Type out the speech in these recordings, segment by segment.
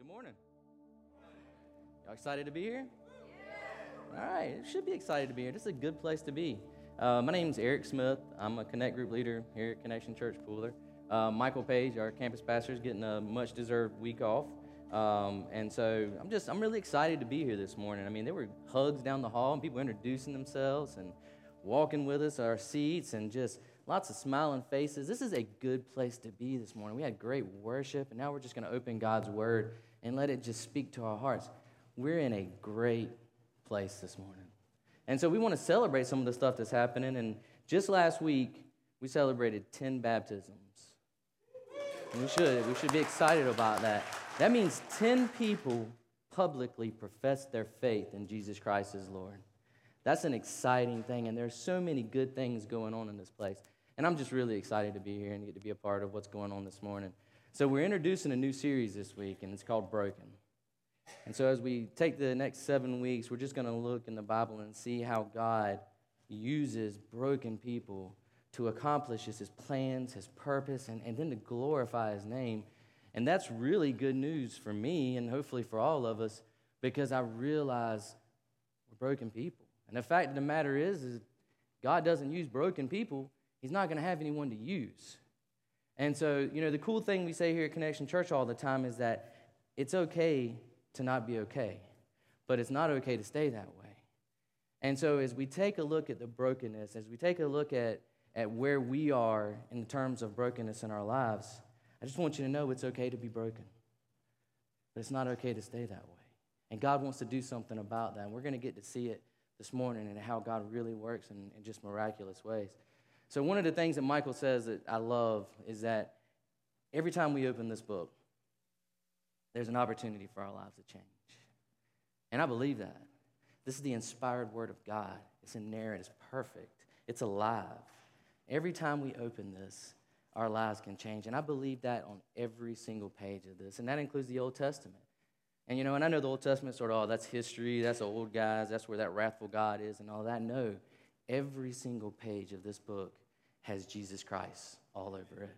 Good morning. Y'all excited to be here? All right, it should be excited to be here. This is a good place to be. Uh, my name is Eric Smith. I'm a Connect Group leader here at Connection Church Pooler. Uh, Michael Page, our campus pastor, is getting a much deserved week off. Um, and so I'm just, I'm really excited to be here this morning. I mean, there were hugs down the hall and people introducing themselves and walking with us, our seats, and just lots of smiling faces. This is a good place to be this morning. We had great worship, and now we're just going to open God's word and let it just speak to our hearts. We're in a great place this morning. And so we want to celebrate some of the stuff that's happening. And just last week, we celebrated 10 baptisms. And we should. We should be excited about that. That means 10 people publicly professed their faith in Jesus Christ as Lord. That's an exciting thing, and there's so many good things going on in this place. And I'm just really excited to be here and get to be a part of what's going on this morning. So, we're introducing a new series this week, and it's called Broken. And so, as we take the next seven weeks, we're just going to look in the Bible and see how God uses broken people to accomplish his plans, his purpose, and, and then to glorify his name. And that's really good news for me and hopefully for all of us because I realize we're broken people. And the fact of the matter is, is God doesn't use broken people, He's not going to have anyone to use. And so, you know, the cool thing we say here at Connection Church all the time is that it's okay to not be okay, but it's not okay to stay that way. And so, as we take a look at the brokenness, as we take a look at, at where we are in terms of brokenness in our lives, I just want you to know it's okay to be broken, but it's not okay to stay that way. And God wants to do something about that. And we're going to get to see it this morning and how God really works in, in just miraculous ways. So, one of the things that Michael says that I love is that every time we open this book, there's an opportunity for our lives to change. And I believe that. This is the inspired word of God. It's inerrant, it's perfect, it's alive. Every time we open this, our lives can change. And I believe that on every single page of this. And that includes the Old Testament. And you know, and I know the Old Testament sort of, oh, that's history, that's old guys, that's where that wrathful God is and all that. No, every single page of this book has Jesus Christ all over it.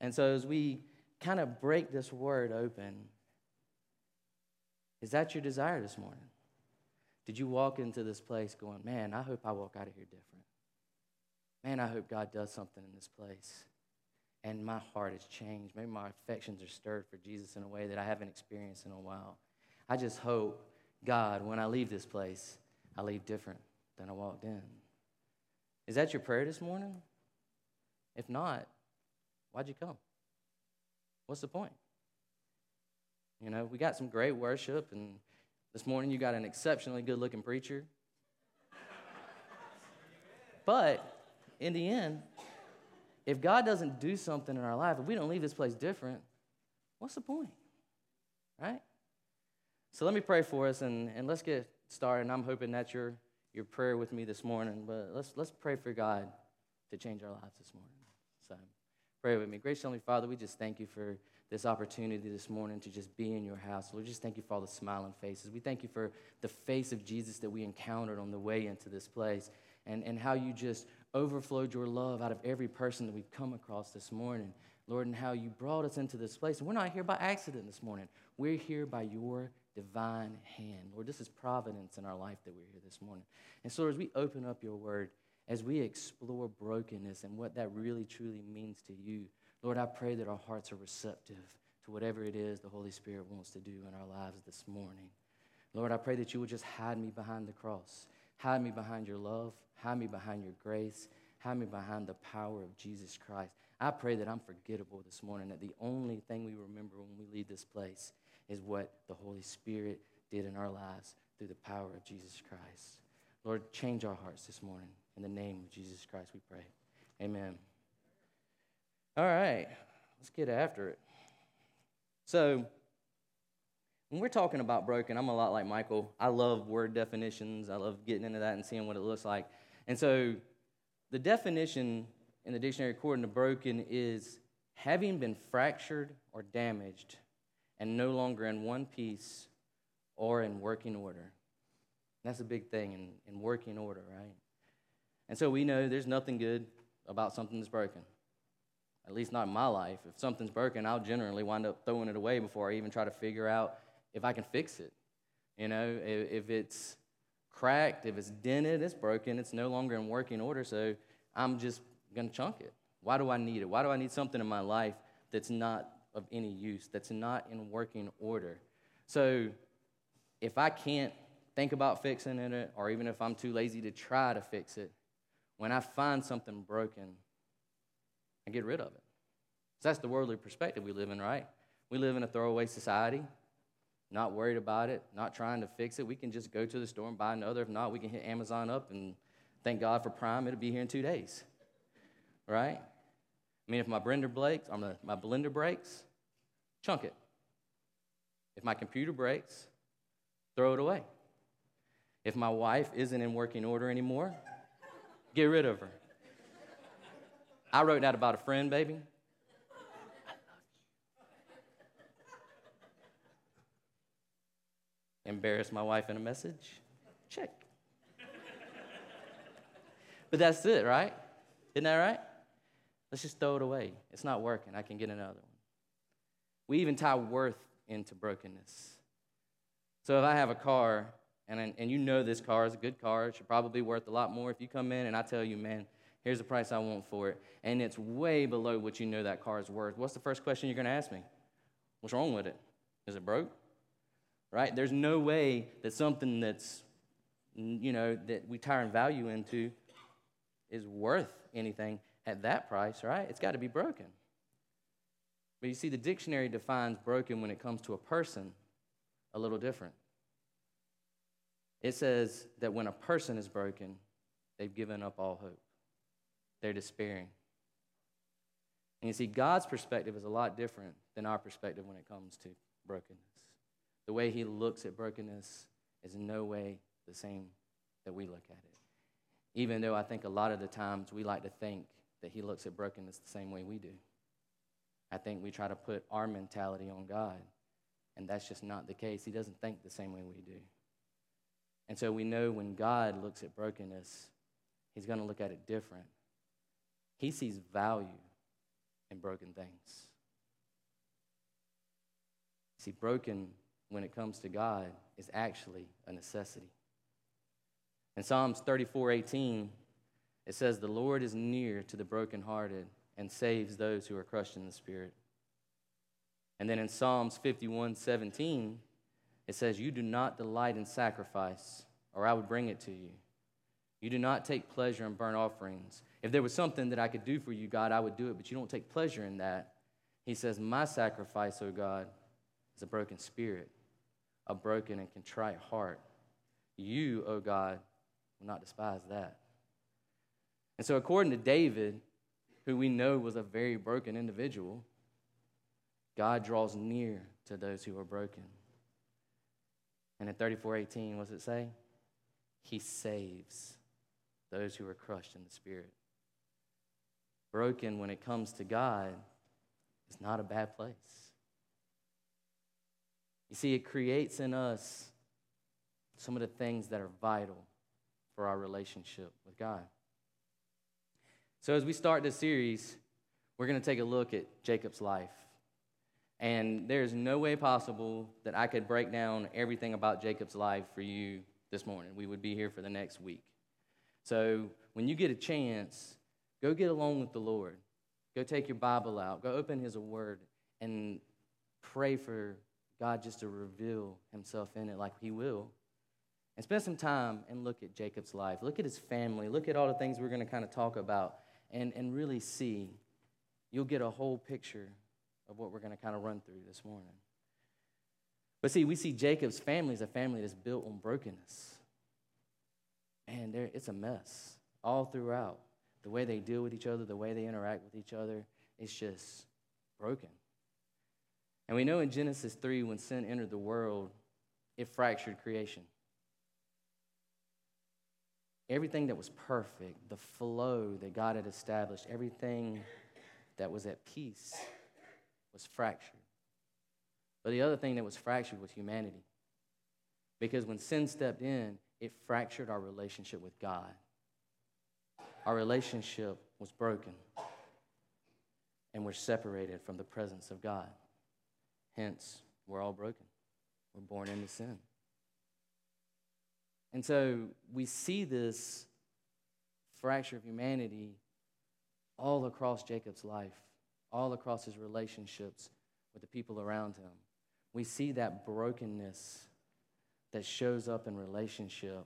And so as we kind of break this word open, is that your desire this morning? Did you walk into this place going, man, I hope I walk out of here different? Man, I hope God does something in this place and my heart has changed. Maybe my affections are stirred for Jesus in a way that I haven't experienced in a while. I just hope, God, when I leave this place, I leave different than I walked in. Is that your prayer this morning? If not, why'd you come? What's the point? You know, we got some great worship, and this morning you got an exceptionally good looking preacher. but in the end, if God doesn't do something in our life, if we don't leave this place different, what's the point? Right? So let me pray for us and, and let's get started. I'm hoping that's your, your prayer with me this morning. But let's, let's pray for God to change our lives this morning. So pray with me. Gracious Heavenly Father, we just thank you for this opportunity this morning to just be in your house. Lord, just thank you for all the smiling faces. We thank you for the face of Jesus that we encountered on the way into this place and, and how you just overflowed your love out of every person that we've come across this morning. Lord, and how you brought us into this place. And we're not here by accident this morning. We're here by your divine hand. Lord, this is providence in our life that we're here this morning. And so, as we open up your word, as we explore brokenness and what that really truly means to you, Lord, I pray that our hearts are receptive to whatever it is the Holy Spirit wants to do in our lives this morning. Lord, I pray that you would just hide me behind the cross, hide me behind your love, Hide me behind your grace. Hide me behind the power of Jesus Christ. I pray that I'm forgettable this morning, that the only thing we remember when we leave this place is what the Holy Spirit did in our lives through the power of Jesus Christ. Lord, change our hearts this morning. In the name of Jesus Christ, we pray. Amen. All right, let's get after it. So, when we're talking about broken, I'm a lot like Michael. I love word definitions, I love getting into that and seeing what it looks like. And so the definition in the dictionary according to broken is having been fractured or damaged and no longer in one piece or in working order. That's a big thing in, in working order, right? And so we know there's nothing good about something that's broken. at least not in my life. If something's broken, I'll generally wind up throwing it away before I even try to figure out if I can fix it. You know, if, if it's cracked, if it's dented, it's broken, it's no longer in working order, so I'm just going to chunk it. Why do I need it? Why do I need something in my life that's not of any use, that's not in working order? So if I can't think about fixing it, or even if I'm too lazy to try to fix it, when I find something broken, I get rid of it. So that's the worldly perspective we live in, right? We live in a throwaway society, not worried about it, not trying to fix it. We can just go to the store and buy another. If not, we can hit Amazon up and thank God for Prime. It'll be here in two days, right? I mean, if my blender breaks, or my blender breaks, chunk it. If my computer breaks, throw it away. If my wife isn't in working order anymore, get rid of her. I wrote that about a friend, baby. Embarrass my wife in a message? Check. but that's it, right? Isn't that right? Let's just throw it away. It's not working. I can get another one. We even tie worth into brokenness. So if I have a car and, and you know this car is a good car, it should probably be worth a lot more. If you come in and I tell you, man, here's the price I want for it, and it's way below what you know that car is worth, what's the first question you're going to ask me? What's wrong with it? Is it broke? Right? There's no way that something that's, you know, that we tie in value into is worth anything at that price, right? It's got to be broken. But you see, the dictionary defines broken when it comes to a person a little different. It says that when a person is broken, they've given up all hope, they're despairing. And you see, God's perspective is a lot different than our perspective when it comes to brokenness. The way He looks at brokenness is in no way the same that we look at it. Even though I think a lot of the times we like to think that He looks at brokenness the same way we do. I think we try to put our mentality on God, and that's just not the case. He doesn't think the same way we do. And so we know when God looks at brokenness, he's going to look at it different. He sees value in broken things. See, broken when it comes to God is actually a necessity. In Psalms 34 18, it says, The Lord is near to the brokenhearted and saves those who are crushed in the spirit. And then in Psalms 51 17, it says, You do not delight in sacrifice, or I would bring it to you. You do not take pleasure in burnt offerings. If there was something that I could do for you, God, I would do it, but you don't take pleasure in that. He says, My sacrifice, O God, is a broken spirit, a broken and contrite heart. You, O God, will not despise that. And so, according to David, who we know was a very broken individual, God draws near to those who are broken. And in 34:18, what does it say? He saves those who are crushed in the spirit. Broken when it comes to God is not a bad place. You see, it creates in us some of the things that are vital for our relationship with God. So, as we start this series, we're going to take a look at Jacob's life. And there's no way possible that I could break down everything about Jacob's life for you this morning. We would be here for the next week. So when you get a chance, go get along with the Lord. Go take your Bible out. Go open His Word and pray for God just to reveal Himself in it like He will. And spend some time and look at Jacob's life. Look at his family. Look at all the things we're going to kind of talk about and, and really see. You'll get a whole picture of what we're going to kind of run through this morning. But see, we see Jacob's family as a family that's built on brokenness. And it's a mess all throughout. The way they deal with each other, the way they interact with each other, it's just broken. And we know in Genesis 3, when sin entered the world, it fractured creation. Everything that was perfect, the flow that God had established, everything that was at peace was fractured. But the other thing that was fractured was humanity. Because when sin stepped in, it fractured our relationship with God. Our relationship was broken. and we're separated from the presence of God. Hence, we're all broken. We're born into sin. And so we see this fracture of humanity all across Jacob's life, all across his relationships with the people around him. We see that brokenness that shows up in relationship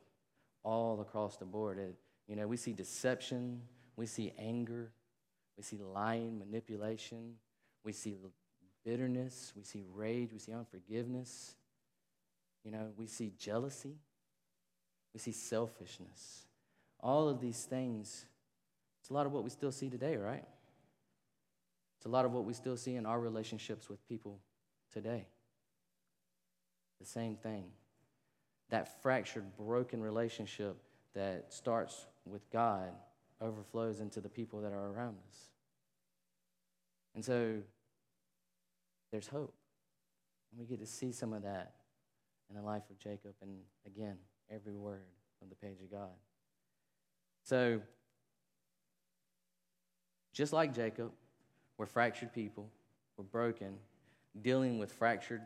all across the board. It, you know, we see deception, we see anger, we see lying, manipulation, we see bitterness, we see rage, we see unforgiveness. You know, we see jealousy, we see selfishness. All of these things, it's a lot of what we still see today, right? It's a lot of what we still see in our relationships with people today. The same thing. That fractured, broken relationship that starts with God overflows into the people that are around us. And so there's hope. And we get to see some of that in the life of Jacob and again, every word from the page of God. So, just like Jacob, we're fractured people, we're broken, dealing with fractured,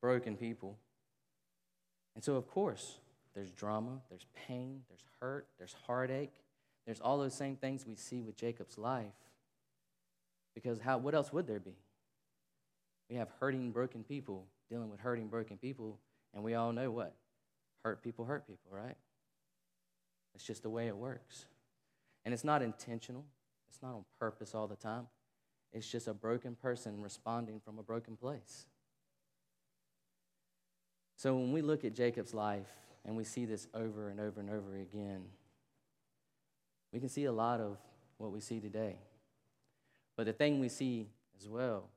broken people. And so, of course, there's drama, there's pain, there's hurt, there's heartache, there's all those same things we see with Jacob's life. Because how, what else would there be? We have hurting, broken people dealing with hurting, broken people, and we all know what? Hurt people hurt people, right? It's just the way it works. And it's not intentional, it's not on purpose all the time. It's just a broken person responding from a broken place. So when we look at Jacob's life and we see this over and over and over again, we can see a lot of what we see today. But the thing we see as well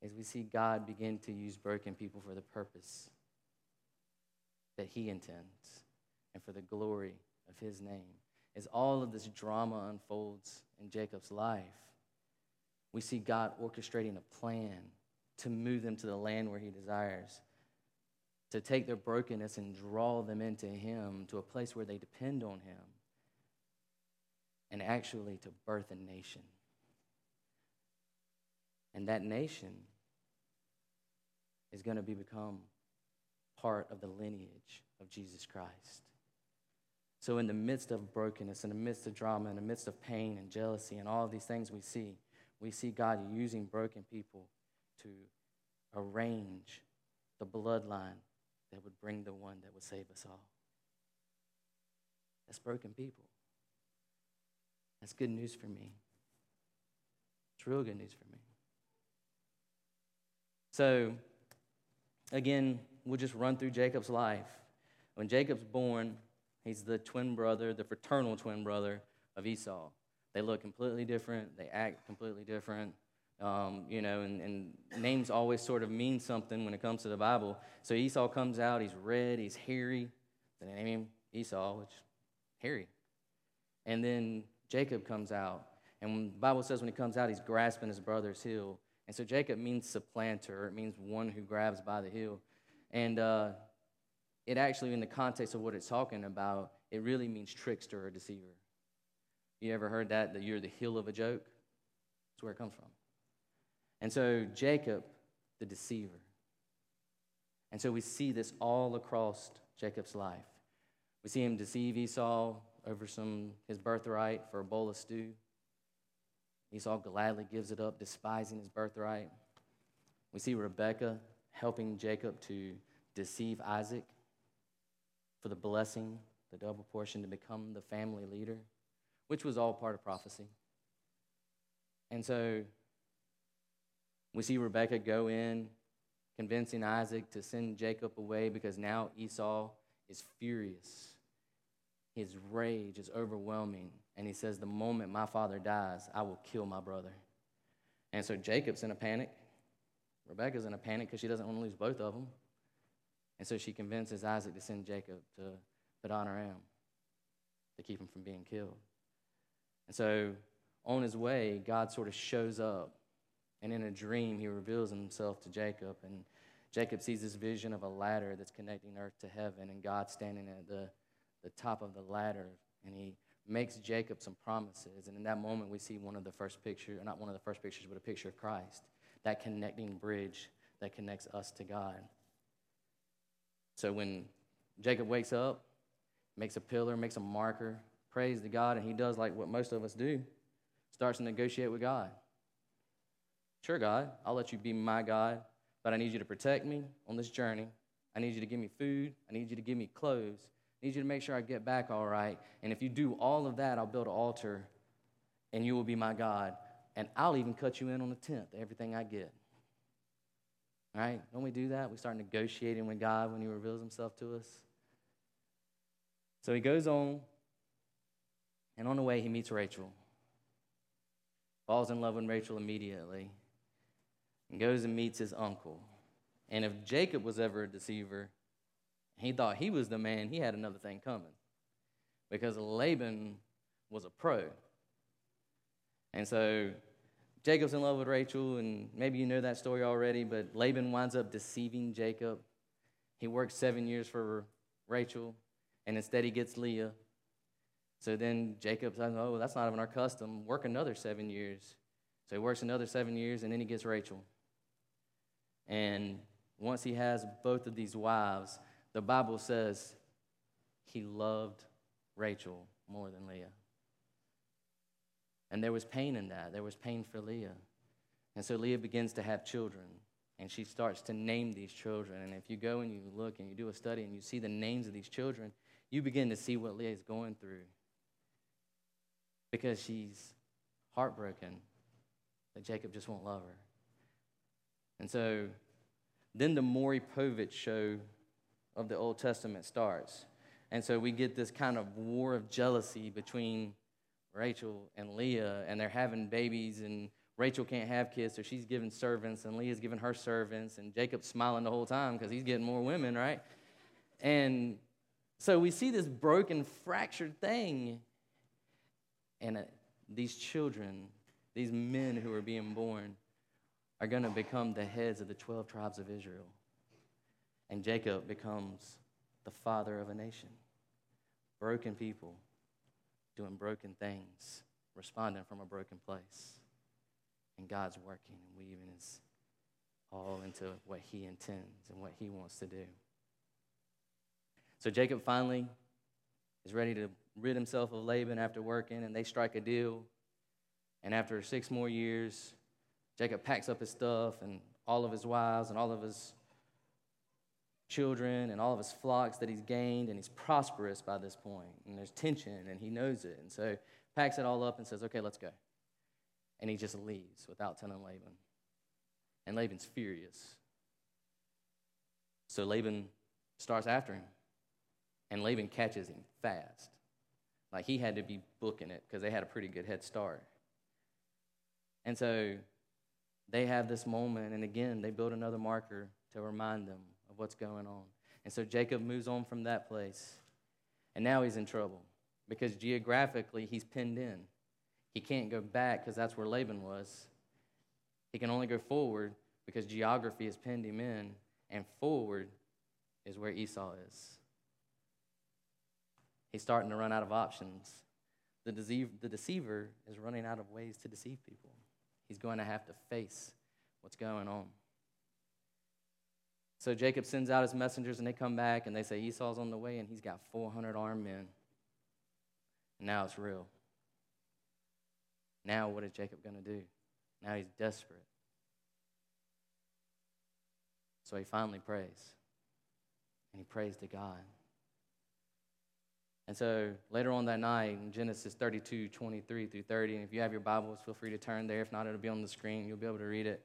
is we see God begin to use broken people for the purpose that He intends and for the glory of His name. As all of this drama unfolds in Jacob's life, we see God orchestrating a plan to move them to the land where He desires, to take their brokenness and draw them into Him, to a place where they depend on Him, and actually to birth a nation. And that nation is going to be become part of the lineage of Jesus Christ. So, in the midst of brokenness, in the midst of drama, in the midst of pain and jealousy and all of these things we see, we see God using broken people to arrange the bloodline that would bring the one that would save us all. That's broken people. That's good news for me. It's real good news for me. So, again, we'll just run through Jacob's life. When Jacob's born, he's the twin brother, the fraternal twin brother of Esau. They look completely different, they act completely different. Um, you know, and, and, names always sort of mean something when it comes to the Bible. So Esau comes out, he's red, he's hairy. They name him Esau, which hairy. And then Jacob comes out, and the Bible says when he comes out, he's grasping his brother's heel. And so Jacob means supplanter, it means one who grabs by the heel. And uh, it actually, in the context of what it's talking about, it really means trickster or deceiver. You ever heard that, that you're the heel of a joke? That's where it comes from. And so Jacob, the deceiver. And so we see this all across Jacob's life. We see him deceive Esau over some his birthright for a bowl of stew. Esau gladly gives it up, despising his birthright. We see Rebekah helping Jacob to deceive Isaac for the blessing, the double portion to become the family leader, which was all part of prophecy. And so we see Rebekah go in, convincing Isaac to send Jacob away because now Esau is furious. His rage is overwhelming. And he says, The moment my father dies, I will kill my brother. And so Jacob's in a panic. Rebecca's in a panic because she doesn't want to lose both of them. And so she convinces Isaac to send Jacob to Padan to keep him from being killed. And so on his way, God sort of shows up. And in a dream, he reveals himself to Jacob. And Jacob sees this vision of a ladder that's connecting earth to heaven, and God standing at the, the top of the ladder. And he makes Jacob some promises. And in that moment, we see one of the first pictures, not one of the first pictures, but a picture of Christ, that connecting bridge that connects us to God. So when Jacob wakes up, makes a pillar, makes a marker, prays to God, and he does like what most of us do starts to negotiate with God. Sure, God, I'll let you be my God, but I need you to protect me on this journey. I need you to give me food. I need you to give me clothes. I need you to make sure I get back all right. And if you do all of that, I'll build an altar and you will be my God. And I'll even cut you in on the tenth, everything I get. All right? Don't we do that? We start negotiating with God when He reveals Himself to us. So he goes on, and on the way, he meets Rachel. Falls in love with Rachel immediately, and goes and meets his uncle. And if Jacob was ever a deceiver, he thought he was the man, he had another thing coming. Because Laban was a pro. And so Jacob's in love with Rachel, and maybe you know that story already, but Laban winds up deceiving Jacob. He works seven years for Rachel, and instead he gets Leah. So then Jacob says, Oh, that's not even our custom. Work another seven years. So he works another seven years, and then he gets Rachel. And once he has both of these wives, the Bible says he loved Rachel more than Leah. And there was pain in that. There was pain for Leah. And so Leah begins to have children, and she starts to name these children. And if you go and you look and you do a study and you see the names of these children, you begin to see what Leah is going through because she's heartbroken that Jacob just won't love her. And so then the Maury Povich show of the Old Testament starts. And so we get this kind of war of jealousy between Rachel and Leah, and they're having babies, and Rachel can't have kids, so she's giving servants, and Leah's giving her servants, and Jacob's smiling the whole time because he's getting more women, right? And so we see this broken, fractured thing. And uh, these children, these men who are being born, are going to become the heads of the 12 tribes of Israel. And Jacob becomes the father of a nation. Broken people doing broken things, responding from a broken place. And God's working and weaving us all into what He intends and what He wants to do. So Jacob finally is ready to rid himself of Laban after working, and they strike a deal. And after six more years, Jacob packs up his stuff and all of his wives and all of his children and all of his flocks that he's gained, and he's prosperous by this point. And there's tension, and he knows it. And so packs it all up and says, Okay, let's go. And he just leaves without telling Laban. And Laban's furious. So Laban starts after him. And Laban catches him fast. Like he had to be booking it because they had a pretty good head start. And so they have this moment, and again, they build another marker to remind them of what's going on. And so Jacob moves on from that place, and now he's in trouble because geographically he's pinned in. He can't go back because that's where Laban was. He can only go forward because geography has pinned him in, and forward is where Esau is. He's starting to run out of options. The, the deceiver is running out of ways to deceive people. He's going to have to face what's going on. So Jacob sends out his messengers, and they come back and they say Esau's on the way, and he's got 400 armed men. And now it's real. Now, what is Jacob going to do? Now he's desperate. So he finally prays. And he prays to God. And so later on that night, in Genesis 32, 23 through 30, and if you have your Bibles, feel free to turn there. If not, it'll be on the screen. You'll be able to read it.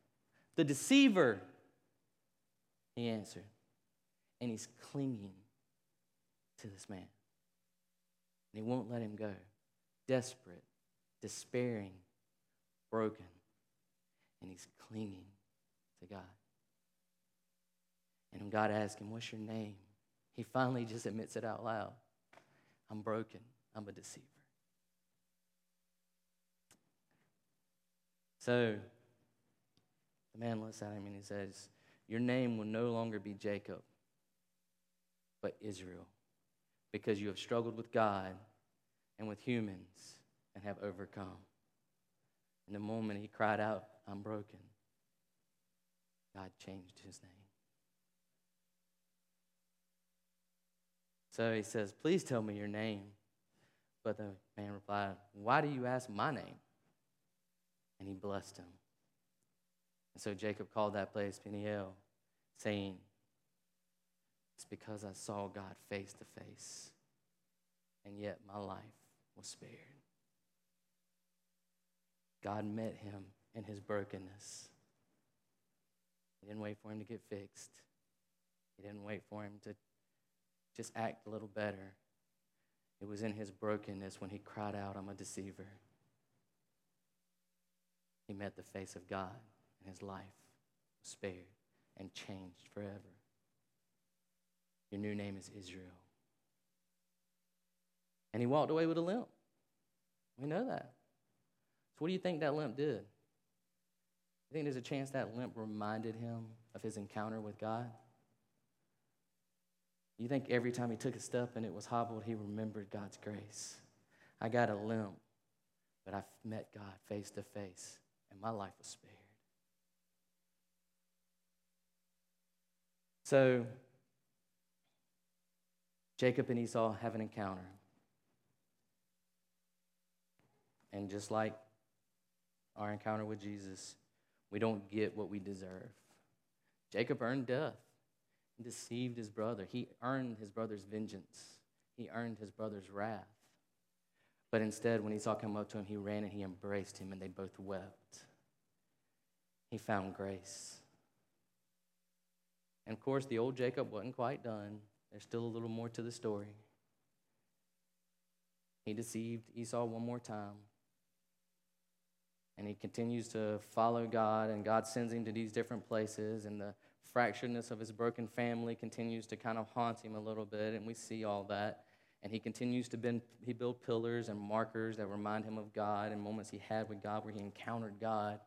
The deceiver, he answered. And he's clinging to this man. And he won't let him go. Desperate, despairing, broken. And he's clinging to God. And when God asks him, What's your name? He finally just admits it out loud I'm broken, I'm a deceiver. So the man looks at him and he says, Your name will no longer be Jacob, but Israel, because you have struggled with God and with humans and have overcome. In the moment he cried out, I'm broken, God changed his name. So he says, Please tell me your name. But the man replied, Why do you ask my name? And he blessed him. And so Jacob called that place Peniel, saying, It's because I saw God face to face, and yet my life was spared. God met him in his brokenness. He didn't wait for him to get fixed. He didn't wait for him to just act a little better. It was in his brokenness when he cried out, I'm a deceiver. He met the face of God, and his life was spared and changed forever. Your new name is Israel. And he walked away with a limp. We know that. So, what do you think that limp did? You think there's a chance that limp reminded him of his encounter with God? You think every time he took a step and it was hobbled, he remembered God's grace? I got a limp, but I met God face to face, and my life was spared. So, Jacob and Esau have an encounter. And just like our encounter with Jesus, we don't get what we deserve. Jacob earned death deceived his brother. He earned his brother's vengeance, he earned his brother's wrath. But instead, when Esau came up to him, he ran and he embraced him, and they both wept. He found grace. And of course, the old Jacob wasn't quite done. There's still a little more to the story. He deceived Esau one more time. And he continues to follow God, and God sends him to these different places. And the fracturedness of his broken family continues to kind of haunt him a little bit, and we see all that. And he continues to bend, he build pillars and markers that remind him of God and moments he had with God where he encountered God.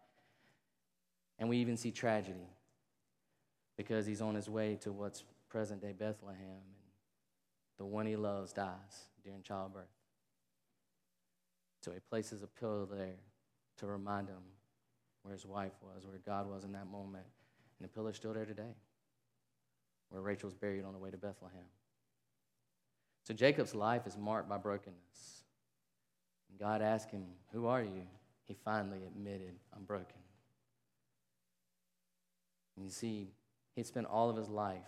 And we even see tragedy because he's on his way to what's present day Bethlehem, and the one he loves dies during childbirth. So he places a pillar there to remind him where his wife was, where God was in that moment. And the pillar's still there today, where Rachel's buried on the way to Bethlehem. So Jacob's life is marked by brokenness. And God asked him, Who are you? He finally admitted, I'm broken. And you see, he spent all of his life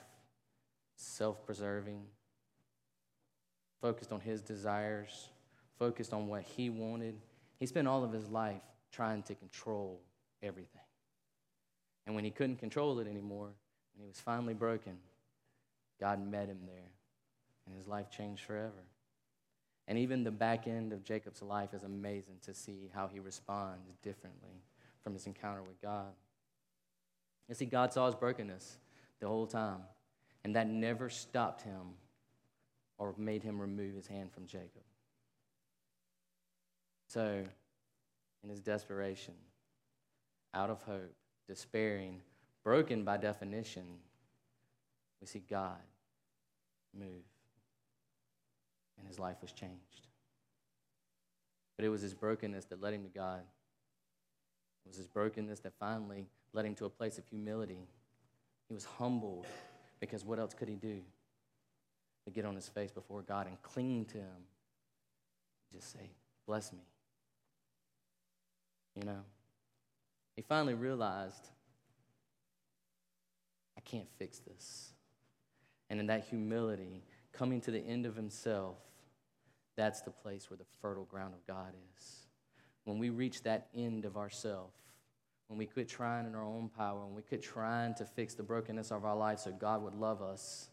self preserving, focused on his desires, focused on what he wanted. He spent all of his life trying to control everything. And when he couldn't control it anymore, when he was finally broken, God met him there, and his life changed forever. And even the back end of Jacob's life is amazing to see how he responds differently from his encounter with God. You see, God saw his brokenness the whole time, and that never stopped him or made him remove his hand from Jacob. So, in his desperation, out of hope, despairing, broken by definition, we see God move. And his life was changed. But it was his brokenness that led him to God. It was his brokenness that finally led him to a place of humility. He was humbled because what else could he do? To get on his face before God and cling to him. Just say, Bless me. You know? He finally realized, I can't fix this. And in that humility, coming to the end of himself, that's the place where the fertile ground of God is. When we reach that end of ourself, when we quit trying in our own power, when we quit trying to fix the brokenness of our life so God would love us,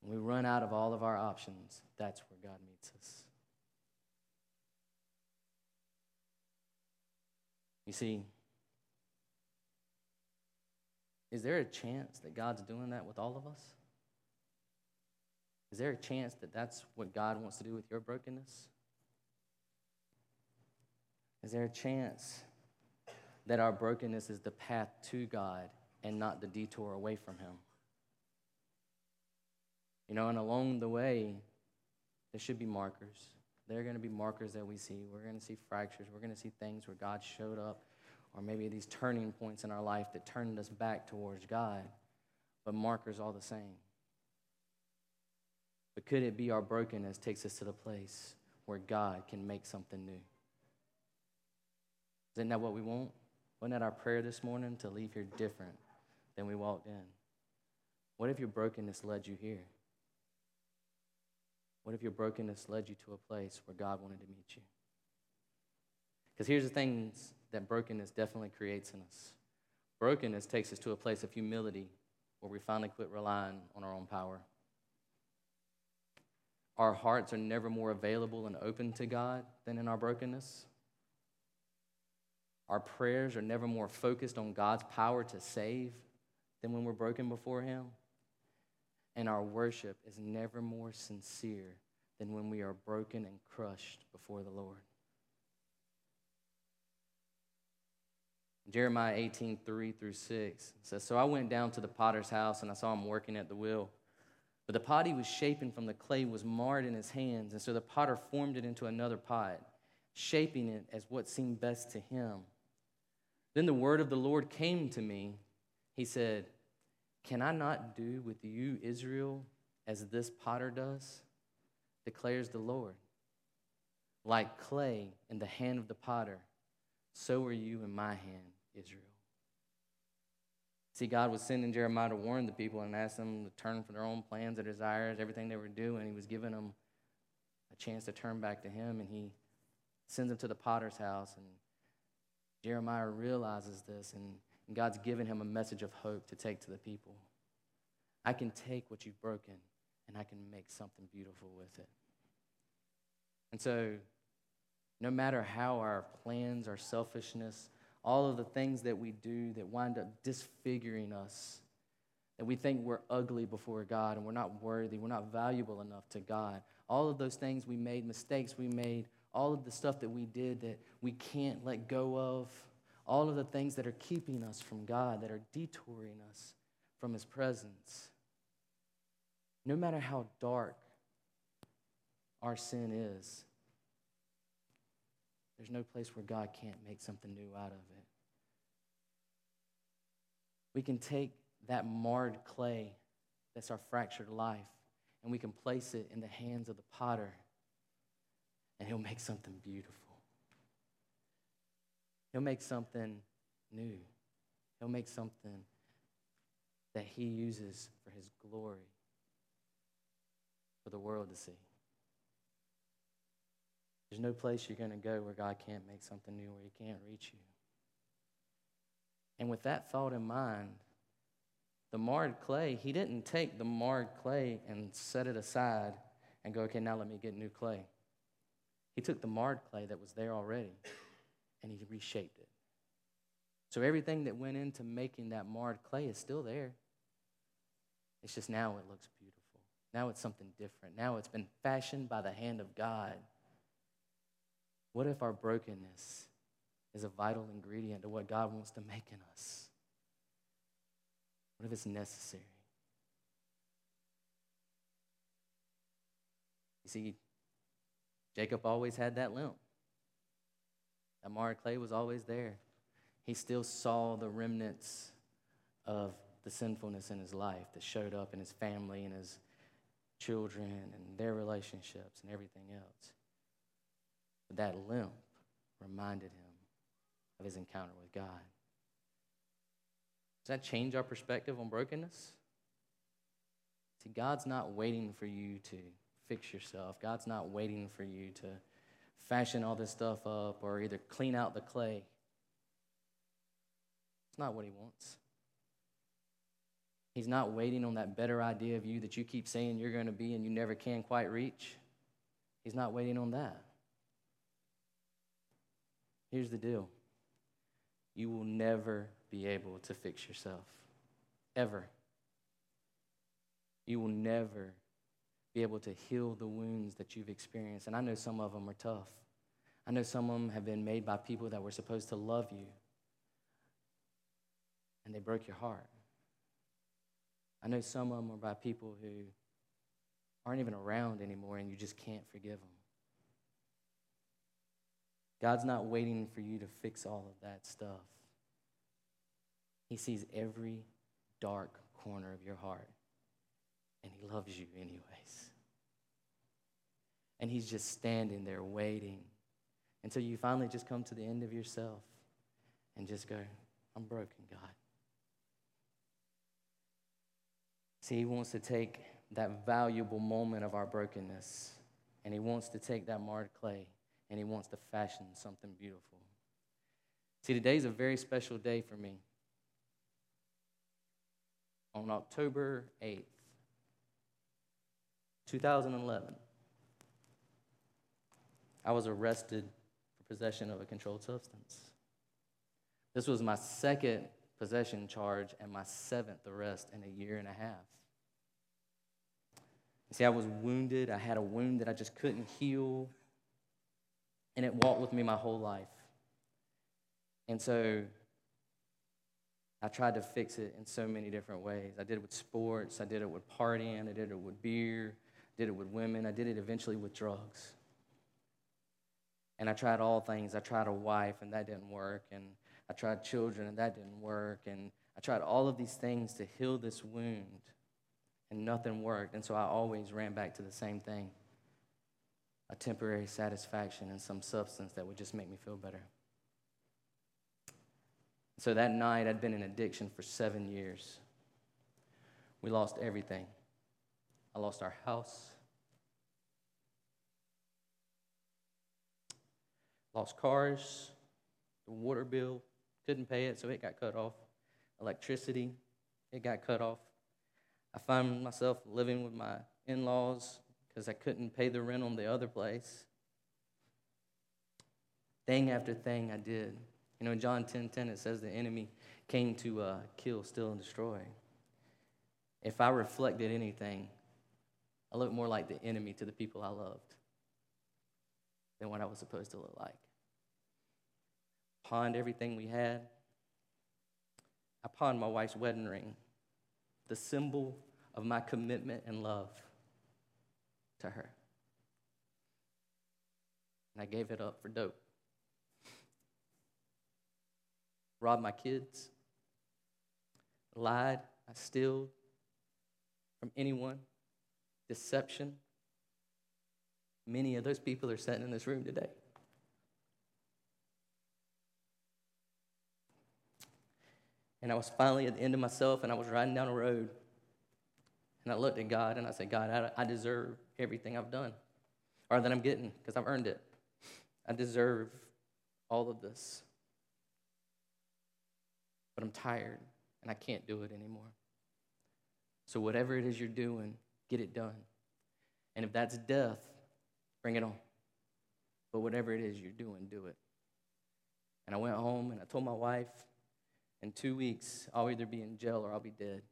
when we run out of all of our options, that's where where God meets us. You see, is there a chance that God's doing that with all of us? Is there a chance that that's what God wants to do with your brokenness? Is there a chance that our brokenness is the path to God and not the detour away from Him? You know, and along the way, there should be markers. There are going to be markers that we see. We're going to see fractures. We're going to see things where God showed up, or maybe these turning points in our life that turned us back towards God. But markers all the same. But could it be our brokenness takes us to the place where God can make something new? Isn't that what we want? Wasn't that our prayer this morning to leave here different than we walked in? What if your brokenness led you here? What if your brokenness led you to a place where God wanted to meet you? Because here's the things that brokenness definitely creates in us brokenness takes us to a place of humility where we finally quit relying on our own power. Our hearts are never more available and open to God than in our brokenness. Our prayers are never more focused on God's power to save than when we're broken before Him. And our worship is never more sincere than when we are broken and crushed before the Lord. Jeremiah 18, 3 through 6 says, So I went down to the potter's house and I saw him working at the wheel. But the pot he was shaping from the clay was marred in his hands, and so the potter formed it into another pot, shaping it as what seemed best to him. Then the word of the Lord came to me. He said, Can I not do with you, Israel, as this potter does? declares the Lord. Like clay in the hand of the potter, so are you in my hand, Israel. See, God was sending Jeremiah to warn the people and ask them to turn from their own plans, their desires, everything they were doing. He was giving them a chance to turn back to Him, and He sends them to the potter's house. And Jeremiah realizes this, and, God's given him a message of hope to take to the people. I can take what you've broken and I can make something beautiful with it. And so, no matter how our plans, our selfishness, all of the things that we do that wind up disfiguring us, that we think we're ugly before God and we're not worthy, we're not valuable enough to God, all of those things we made, mistakes we made, all of the stuff that we did that we can't let go of, all of the things that are keeping us from God, that are detouring us from His presence no matter how dark our sin is, there's no place where God can't make something new out of it. We can take that marred clay that's our fractured life and we can place it in the hands of the potter and he'll make something beautiful. He'll make something new. He'll make something that he uses for his glory for the world to see. There's no place you're going to go where God can't make something new, where He can't reach you. And with that thought in mind, the marred clay, He didn't take the marred clay and set it aside and go, okay, now let me get new clay. He took the marred clay that was there already and He reshaped it. So everything that went into making that marred clay is still there. It's just now it looks beautiful. Now it's something different. Now it's been fashioned by the hand of God. What if our brokenness is a vital ingredient to what God wants to make in us? What if it's necessary? You see, Jacob always had that limp. Marred clay was always there. He still saw the remnants of the sinfulness in his life that showed up in his family and his children and their relationships and everything else. But that limp reminded him of his encounter with God. Does that change our perspective on brokenness? See, God's not waiting for you to fix yourself. God's not waiting for you to fashion all this stuff up or either clean out the clay. It's not what He wants. He's not waiting on that better idea of you that you keep saying you're going to be and you never can quite reach. He's not waiting on that. Here's the deal you will never be able to fix yourself, ever. You will never be able to heal the wounds that you've experienced. And I know some of them are tough. I know some of them have been made by people that were supposed to love you, and they broke your heart. I know some of them are by people who aren't even around anymore, and you just can't forgive them. God's not waiting for you to fix all of that stuff. He sees every dark corner of your heart, and He loves you anyways. And He's just standing there waiting until you finally just come to the end of yourself and just go, I'm broken, God. See, He wants to take that valuable moment of our brokenness and He wants to take that marred clay and He wants to fashion something beautiful. See, today is a very special day for me. On October 8th, 2011, I was arrested for possession of a controlled substance. This was my second possession charge and my seventh arrest in a year and a half. See, I was wounded. I had a wound that I just couldn't heal and it walked with me my whole life. And so I tried to fix it in so many different ways. I did it with sports, I did it with partying, I did it with beer, did it with women, I did it eventually with drugs. And I tried all things. I tried a wife, and that didn't work. And I tried children, and that didn't work. And I tried all of these things to heal this wound, and nothing worked. And so I always ran back to the same thing a temporary satisfaction in some substance that would just make me feel better. So that night, I'd been in addiction for seven years. We lost everything. I lost our house, lost cars, the water bill, couldn't pay it, so it got cut off. Electricity, it got cut off. I found myself living with my in laws because I couldn't pay the rent on the other place. Thing after thing I did. You know, in John 10 10, it says the enemy came to uh, kill, steal, and destroy. If I reflected anything, I looked more like the enemy to the people I loved than what I was supposed to look like. Pawned everything we had. I pawned my wife's wedding ring, the symbol of my commitment and love to her. And I gave it up for dope. Robbed my kids, lied, I stealed from anyone, deception. Many of those people are sitting in this room today. And I was finally at the end of myself, and I was riding down a road. And I looked at God and I said, God, I, I deserve everything I've done or that I'm getting because I've earned it. I deserve all of this. But I'm tired and I can't do it anymore. So, whatever it is you're doing, get it done. And if that's death, bring it on. But whatever it is you're doing, do it. And I went home and I told my wife, in two weeks, I'll either be in jail or I'll be dead.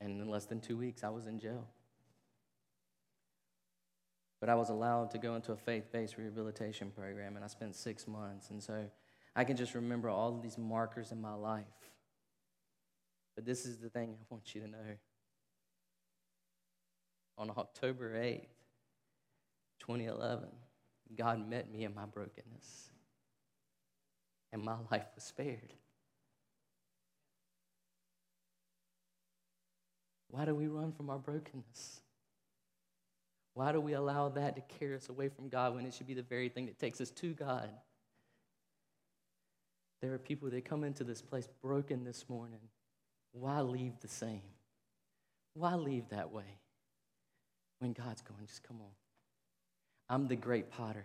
And in less than two weeks, I was in jail. But I was allowed to go into a faith based rehabilitation program, and I spent six months. And so I can just remember all of these markers in my life. But this is the thing I want you to know. On October 8th, 2011, God met me in my brokenness, and my life was spared. Why do we run from our brokenness? Why do we allow that to carry us away from God when it should be the very thing that takes us to God? There are people that come into this place broken this morning. Why leave the same? Why leave that way when God's going, just come on. I'm the great potter.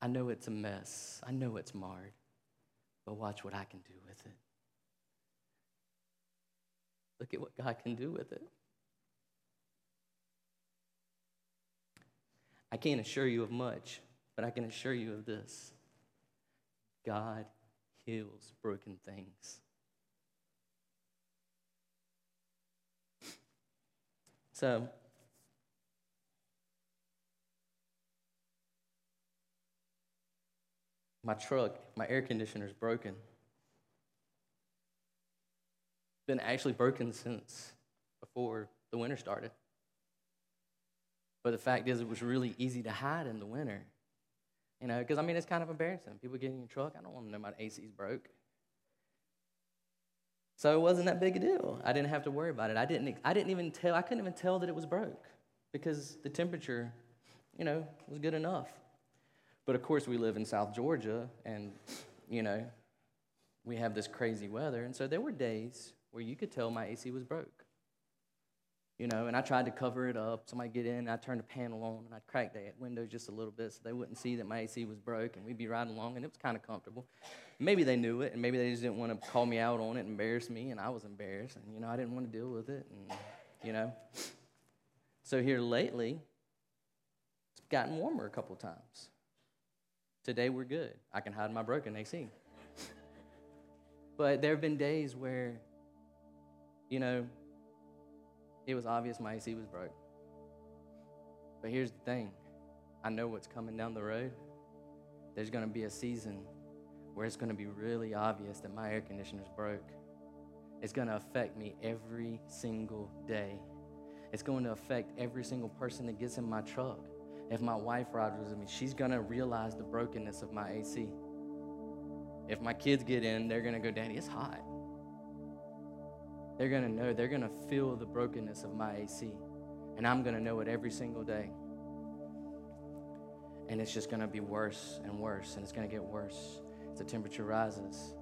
I know it's a mess, I know it's marred, but watch what I can do with it. Look at what God can do with it. I can't assure you of much, but I can assure you of this God heals broken things. So, my truck, my air conditioner is broken. It's been actually broken since before the winter started. But the fact is, it was really easy to hide in the winter. You know, because I mean, it's kind of embarrassing. People get in your truck, I don't want to know my AC's broke. So it wasn't that big a deal. I didn't have to worry about it. I didn't, I didn't even tell, I couldn't even tell that it was broke because the temperature, you know, was good enough. But of course, we live in South Georgia and, you know, we have this crazy weather. And so there were days where you could tell my AC was broke. You know, and I tried to cover it up. Somebody get in, I turned turn the panel on, and I'd crack the windows just a little bit so they wouldn't see that my AC was broke, and we'd be riding along, and it was kind of comfortable. Maybe they knew it, and maybe they just didn't want to call me out on it, embarrass me, and I was embarrassed, and you know, I didn't want to deal with it, and you know. So here lately, it's gotten warmer a couple times. Today we're good. I can hide my broken AC. but there have been days where, you know, it was obvious my AC was broke. But here's the thing I know what's coming down the road. There's going to be a season where it's going to be really obvious that my air conditioner's broke. It's going to affect me every single day. It's going to affect every single person that gets in my truck. If my wife rides with me, she's going to realize the brokenness of my AC. If my kids get in, they're going to go, Daddy, it's hot. They're going to know, they're going to feel the brokenness of my AC. And I'm going to know it every single day. And it's just going to be worse and worse, and it's going to get worse as the temperature rises.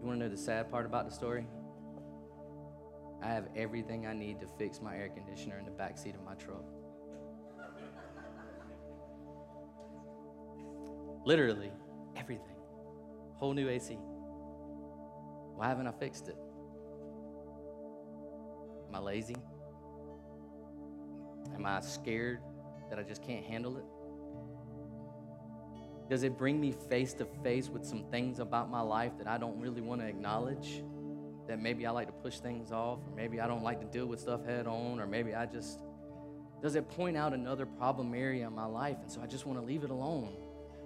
You want to know the sad part about the story? I have everything I need to fix my air conditioner in the back seat of my truck. Literally, everything. Whole new AC. Why haven't I fixed it? Am I lazy? Am I scared that I just can't handle it? Does it bring me face to face with some things about my life that I don't really want to acknowledge? That maybe I like to push things off, or maybe I don't like to deal with stuff head on, or maybe I just. Does it point out another problem area in my life, and so I just want to leave it alone?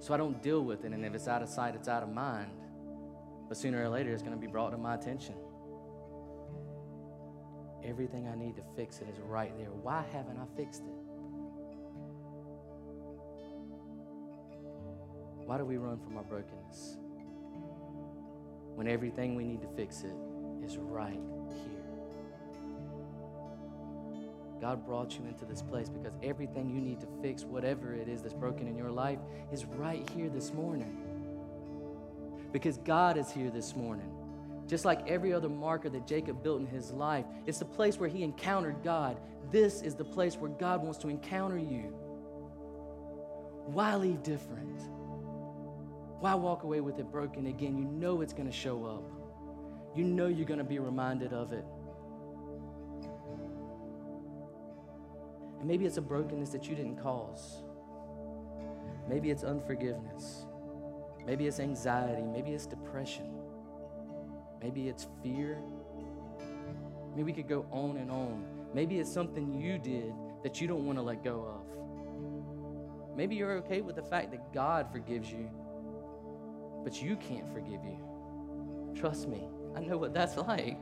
So I don't deal with it, and if it's out of sight, it's out of mind. But sooner or later, it's going to be brought to my attention. Everything I need to fix it is right there. Why haven't I fixed it? Why do we run from our brokenness? When everything we need to fix it is right here. God brought you into this place because everything you need to fix, whatever it is that's broken in your life, is right here this morning because God is here this morning. Just like every other marker that Jacob built in his life, it's the place where he encountered God. This is the place where God wants to encounter you. Why leave different? Why walk away with it broken again? You know it's going to show up. You know you're going to be reminded of it. And maybe it's a brokenness that you didn't cause. Maybe it's unforgiveness. Maybe it's anxiety. Maybe it's depression. Maybe it's fear. Maybe we could go on and on. Maybe it's something you did that you don't want to let go of. Maybe you're okay with the fact that God forgives you, but you can't forgive you. Trust me, I know what that's like.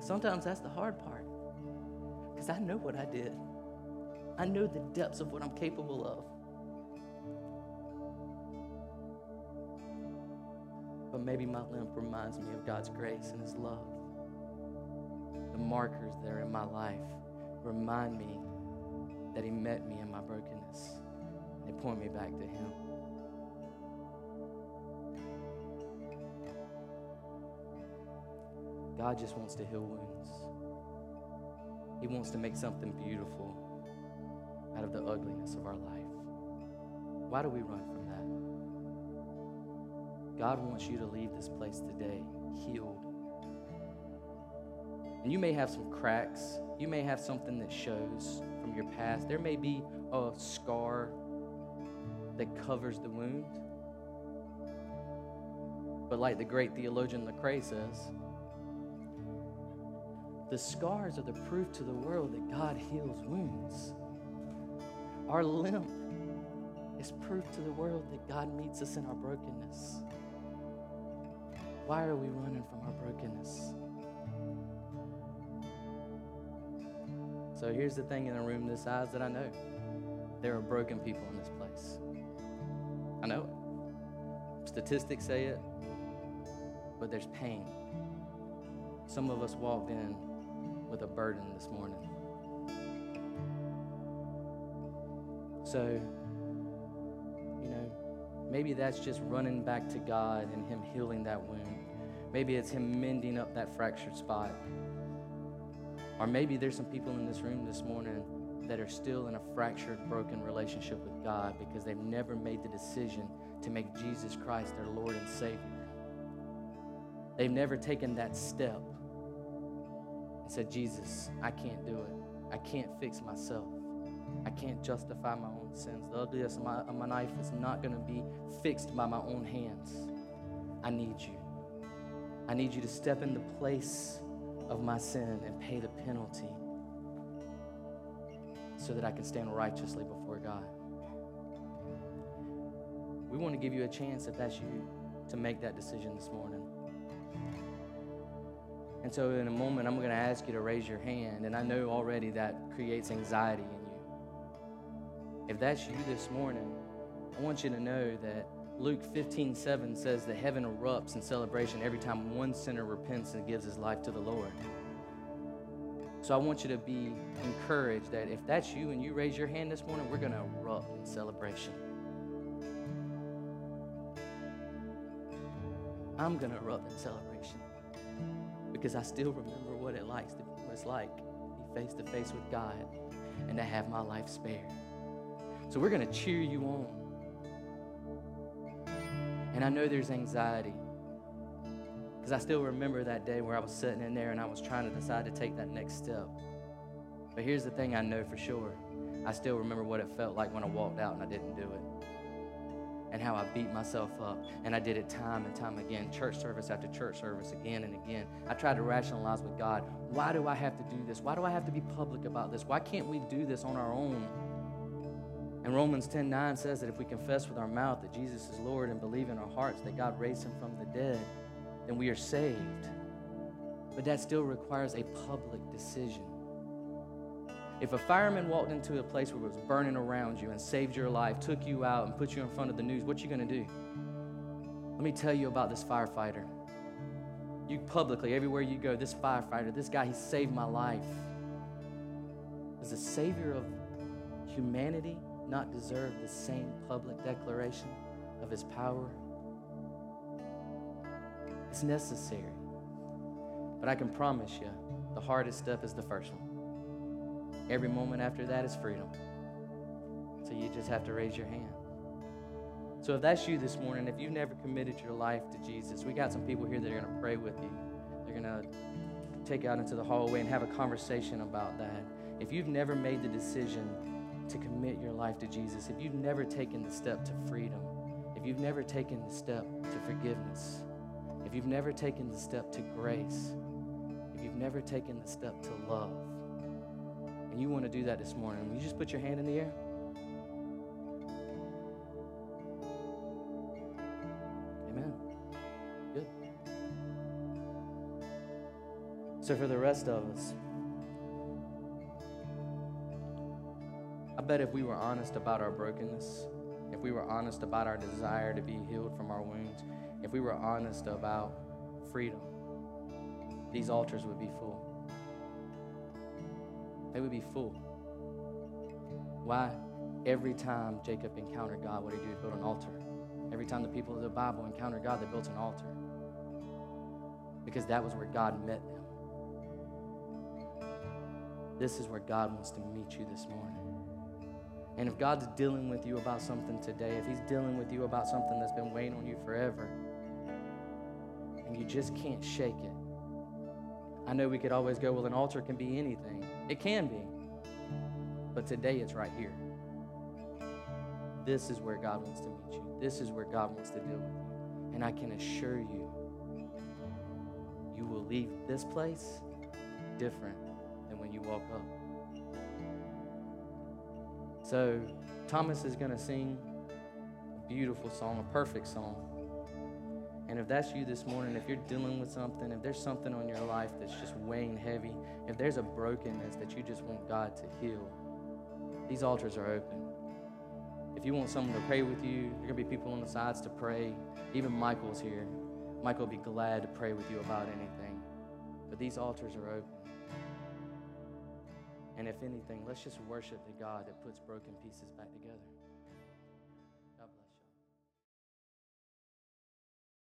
Sometimes that's the hard part because I know what I did. I know the depths of what I'm capable of. but maybe my limp reminds me of God's grace and His love. The markers there in my life remind me that He met me in my brokenness. They point me back to Him. God just wants to heal wounds. He wants to make something beautiful out of the ugliness of our life. Why do we run from that? God wants you to leave this place today healed. And you may have some cracks. You may have something that shows from your past. There may be a scar that covers the wound. But like the great theologian Lecrae says, the scars are the proof to the world that God heals wounds. Our limp is proof to the world that God meets us in our brokenness. Why are we running from our brokenness? So here's the thing in a room this size that I know there are broken people in this place. I know it. Statistics say it, but there's pain. Some of us walked in with a burden this morning. So, you know, maybe that's just running back to God and Him healing that wound. Maybe it's Him mending up that fractured spot. Or maybe there's some people in this room this morning that are still in a fractured, broken relationship with God because they've never made the decision to make Jesus Christ their Lord and Savior. They've never taken that step and said, Jesus, I can't do it. I can't fix myself. I can't justify my own sins. The ugliness of my, of my life is not going to be fixed by my own hands. I need you. I need you to step in the place of my sin and pay the penalty so that I can stand righteously before God. We want to give you a chance, if that's you, to make that decision this morning. And so, in a moment, I'm going to ask you to raise your hand, and I know already that creates anxiety in you. If that's you this morning, I want you to know that Luke 15 7 says that heaven erupts in celebration every time one sinner repents and gives his life to the Lord. So I want you to be encouraged that if that's you and you raise your hand this morning, we're going to erupt in celebration. I'm going to erupt in celebration because I still remember what it likes to, what it's like to be face to face with God and to have my life spared. So we're going to cheer you on. And I know there's anxiety. Because I still remember that day where I was sitting in there and I was trying to decide to take that next step. But here's the thing I know for sure I still remember what it felt like when I walked out and I didn't do it. And how I beat myself up. And I did it time and time again, church service after church service, again and again. I tried to rationalize with God why do I have to do this? Why do I have to be public about this? Why can't we do this on our own? And Romans 10 9 says that if we confess with our mouth that Jesus is Lord and believe in our hearts that God raised him from the dead, then we are saved. But that still requires a public decision. If a fireman walked into a place where it was burning around you and saved your life, took you out, and put you in front of the news, what you going to do? Let me tell you about this firefighter. You publicly, everywhere you go, this firefighter, this guy, he saved my life. Does the Savior of humanity not deserve the same public declaration of his power? It's necessary. But I can promise you, the hardest step is the first one. Every moment after that is freedom. So you just have to raise your hand. So if that's you this morning, if you've never committed your life to Jesus, we got some people here that are going to pray with you. They're going to take you out into the hallway and have a conversation about that. If you've never made the decision to commit your life to Jesus, if you've never taken the step to freedom, if you've never taken the step to forgiveness, if you've never taken the step to grace, if you've never taken the step to love, and you want to do that this morning, will you just put your hand in the air? Amen. Good. So, for the rest of us, I bet if we were honest about our brokenness, if we were honest about our desire to be healed from our wounds, if we were honest about freedom, these altars would be full. They would be full. Why? Every time Jacob encountered God, what did he do? He built an altar. Every time the people of the Bible encountered God, they built an altar. Because that was where God met them. This is where God wants to meet you this morning. And if God's dealing with you about something today, if He's dealing with you about something that's been weighing on you forever, and you just can't shake it, I know we could always go, well, an altar can be anything. It can be. But today it's right here. This is where God wants to meet you. This is where God wants to deal with you. And I can assure you, you will leave this place different than when you walk up. So, Thomas is going to sing a beautiful song, a perfect song. And if that's you this morning, if you're dealing with something, if there's something on your life that's just weighing heavy, if there's a brokenness that you just want God to heal, these altars are open. If you want someone to pray with you, there are going to be people on the sides to pray. Even Michael's here. Michael will be glad to pray with you about anything. But these altars are open. And if anything, let's just worship the God that puts broken pieces back together.